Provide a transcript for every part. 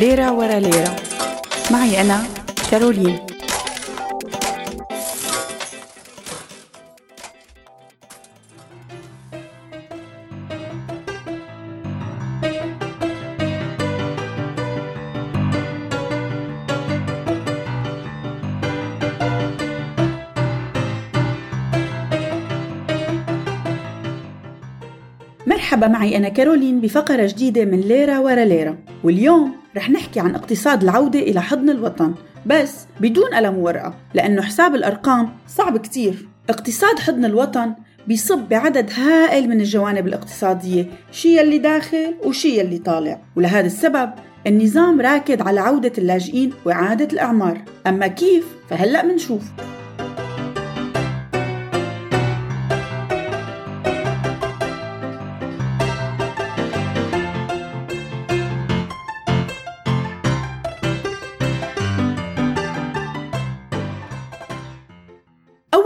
ليرة ورا ليرة. معي أنا كارولين. مرحبا معي أنا كارولين بفقرة جديدة من ليرة ورا ليرة. واليوم رح نحكي عن اقتصاد العودة إلى حضن الوطن بس بدون قلم وورقة لأنه حساب الأرقام صعب كتير. اقتصاد حضن الوطن بيصب بعدد هائل من الجوانب الاقتصادية شي يلي داخل وشي يلي طالع. ولهذا السبب النظام راكد على عودة اللاجئين وإعادة الأعمار. أما كيف؟ فهلأ منشوف.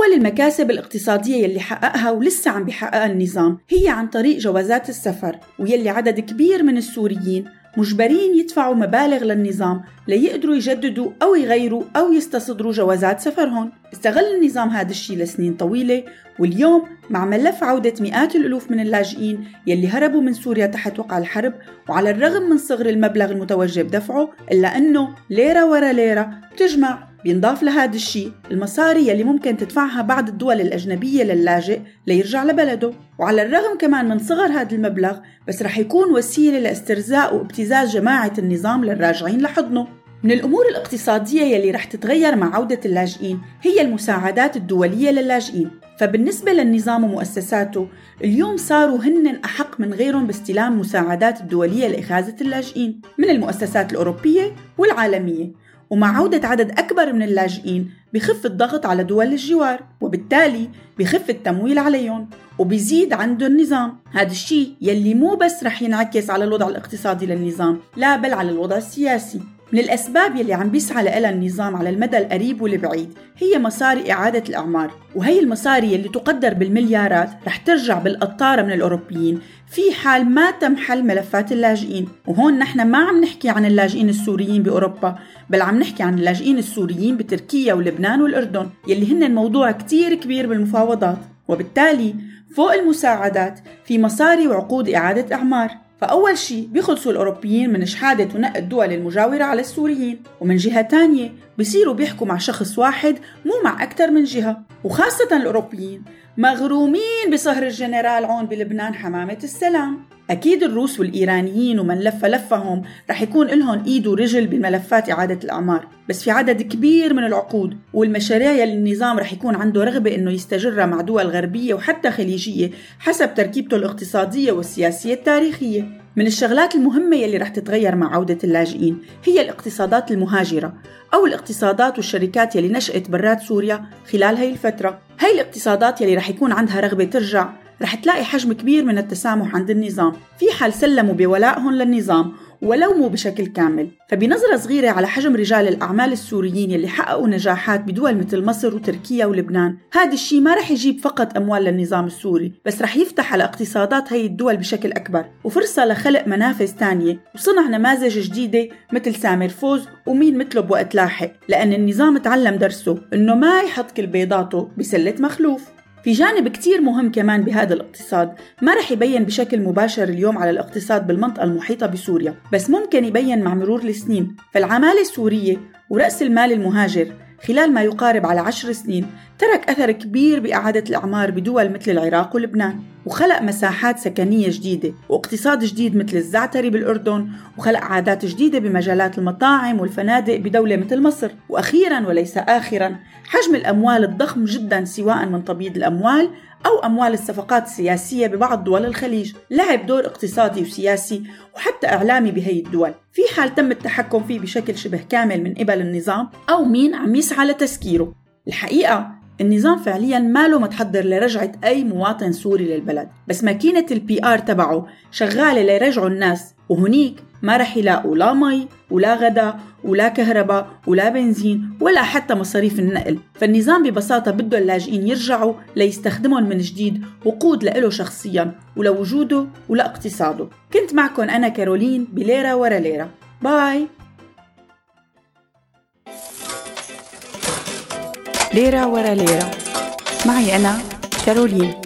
أول المكاسب الاقتصادية يلي حققها ولسه عم بيحققها النظام هي عن طريق جوازات السفر ويلي عدد كبير من السوريين مجبرين يدفعوا مبالغ للنظام ليقدروا يجددوا أو يغيروا أو يستصدروا جوازات سفرهم. استغل النظام هذا الشيء لسنين طويلة واليوم مع ملف عودة مئات الألوف من اللاجئين يلي هربوا من سوريا تحت وقع الحرب وعلى الرغم من صغر المبلغ المتوجه بدفعه إلا أنه ليرة ورا ليرة بتجمع بينضاف لهذا الشيء. المصاري يلي ممكن تدفعها بعض الدول الأجنبية للاجئ ليرجع لبلده. وعلى الرغم كمان من صغر هذا المبلغ بس رح يكون وسيلة لاسترزاق وابتزاز جماعة النظام للراجعين لحضنه. من الأمور الاقتصادية يلي رح تتغير مع عودة اللاجئين هي المساعدات الدولية للاجئين. فبالنسبة للنظام ومؤسساته اليوم صاروا هن أحق من غيرهم باستلام مساعدات الدولية لإخازة اللاجئين من المؤسسات الأوروبية والعالمية. ومع عودة عدد أكبر من اللاجئين بخف الضغط على دول الجوار وبالتالي بخف التمويل عليهم وبيزيد عنده النظام. هذا الشيء يلي مو بس رح ينعكس على الوضع الاقتصادي للنظام لا بل على الوضع السياسي. من الأسباب يلي عم بيسعى لها النظام على المدى القريب والبعيد هي مصاري إعادة الأعمار وهي المصاري يلي تقدر بالمليارات رح ترجع بالقطارة من الأوروبيين في حال ما تم حل ملفات اللاجئين وهون نحن ما عم نحكي عن اللاجئين السوريين بأوروبا بل عم نحكي عن اللاجئين السوريين بتركيا ولبنان والأردن يلي هن موضوع كتير كبير بالمفاوضات وبالتالي فوق المساعدات في مصاري وعقود إعادة أعمار. فأول شيء بيخلصوا الأوروبيين من شحادة ونق الدول المجاورة على السوريين. ومن جهة تانية بيصيروا بيحكوا مع شخص واحد مو مع أكثر من جهة. وخاصة الأوروبيين مغرومين بصهر الجنرال عون بلبنان حمامة السلام. أكيد الروس والإيرانيين ومن لف لفهم رح يكون لهم إيد ورجل بملفات إعادة الأعمار. بس في عدد كبير من العقود والمشاريع يلي النظام رح يكون عنده رغبة إنه يستجرها مع دول غربية وحتى خليجية حسب تركيبته الاقتصادية والسياسية التاريخية. من الشغلات المهمة يلي رح تتغير مع عودة اللاجئين هي الاقتصادات المهاجرة أو الاقتصادات والشركات يلي نشأت برات سوريا خلال هاي الفترة. هاي الاقتصادات يلي رح يكون عندها رغبة ترجع رح تلاقي حجم كبير من التسامح عند النظام. في حال سلموا بولائهم للنظام ولو مو بشكل كامل. فبنظرة صغيرة على حجم رجال الأعمال السوريين يلي حققوا نجاحات بدول مثل مصر وتركيا ولبنان. هذا الشيء ما رح يجيب فقط أموال للنظام السوري بس رح يفتح على اقتصادات هي الدول بشكل أكبر وفرصة لخلق منافذ تانية وصنع نماذج جديدة مثل سامر فوز ومين مثله بوقت لاحق. لأن النظام تعلم درسه إنه ما يحط كل بيضاته بسلة مخلوف. في جانب كتير مهم كمان بهذا الاقتصاد ما رح يبين بشكل مباشر اليوم على الاقتصاد بالمنطقة المحيطة بسوريا بس ممكن يبين مع مرور السنين. فالعمالة السورية ورأس المال المهاجر خلال ما يقارب على عشر سنين ترك أثر كبير بإعادة الأعمار بدول مثل العراق ولبنان. وخلق مساحات سكنية جديدة واقتصاد جديد مثل الزعتري بالأردن وخلق عادات جديدة بمجالات المطاعم والفنادق بدولة مثل مصر. وأخيرا وليس آخرا حجم الأموال الضخم جدا سواء من تبييض الأموال أو أموال الصفقات السياسية ببعض دول الخليج. لعب دور اقتصادي وسياسي وحتى إعلامي بهي الدول. في حال تم التحكم فيه بشكل شبه كامل من قبل النظام أو مين عم يسعى لتسكيره. الحقيقة النظام فعليا ما له متحضر لرجعة أي مواطن سوري للبلد بس ماكينة ال PR تبعه شغالة ليرجعوا الناس وهنيك ما رح يلاقوا لا مي ولا غدا ولا كهرباء ولا بنزين ولا حتى مصاريف النقل. فالنظام ببساطة بده اللاجئين يرجعوا ليستخدمهم من جديد وقود لإله شخصيا ولوجوده ولإقتصاده. كنت معكم أنا كارولين بليرة ورا ليرة. باي! ليرة ورا ليرة. معي أنا كارولين.